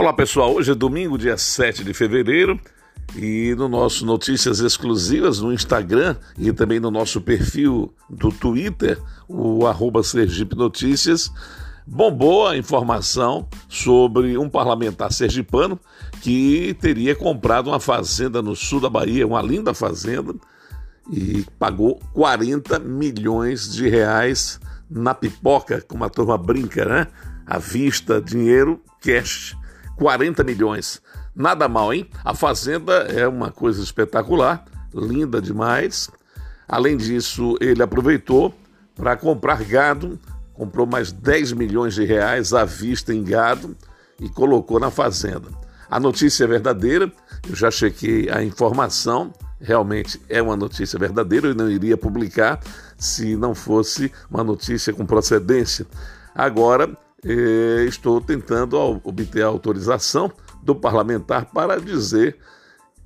Olá pessoal, hoje é domingo, dia 7 de fevereiro, e no nosso Notícias Exclusivas no Instagram e também no nosso perfil do Twitter, o arroba Sergipe Notícias, bombou a informação sobre um parlamentar sergipano que teria comprado uma fazenda no sul da Bahia, uma linda fazenda, e pagou 40 milhões de reais na pipoca, como a turma brinca, né? À vista, dinheiro, cash. 40 milhões. Nada mal, hein? A fazenda é uma coisa espetacular, linda demais. Além disso, ele aproveitou para comprar gado, comprou mais 10 milhões de reais à vista em gado e colocou na fazenda. A notícia é verdadeira, eu já chequei a informação, realmente é uma notícia verdadeira, eu não iria publicar se não fosse uma notícia com procedência. Agora, eh, estou tentando obter a autorização do parlamentar para dizer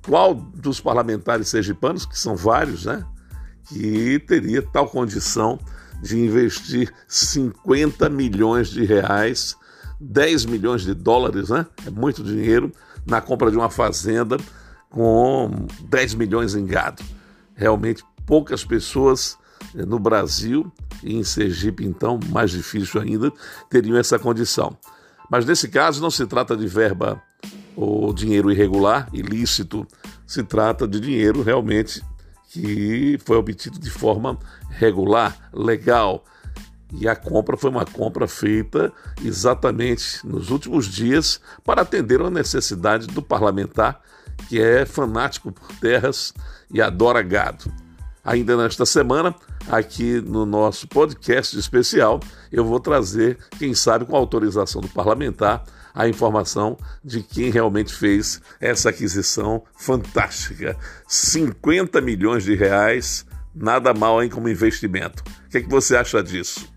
qual dos parlamentares sergipanos, que são vários, né, que teria tal condição de investir 50 milhões de reais, 10 milhões de dólares, né? É muito dinheiro na compra de uma fazenda com 10 milhões em gado. Realmente poucas pessoas no Brasil e em Sergipe, então, mais difícil ainda, teriam essa condição. Mas nesse caso não se trata de verba ou dinheiro irregular, ilícito, se trata de dinheiro realmente que foi obtido de forma regular, legal. E a compra foi uma compra feita exatamente nos últimos dias para atender uma necessidade do parlamentar que é fanático por terras e adora gado. Ainda nesta semana, aqui no nosso podcast especial, eu vou trazer, quem sabe com autorização do parlamentar, a informação de quem realmente fez essa aquisição fantástica. 50 milhões de reais, nada mal hein, como investimento. O que, é que você acha disso?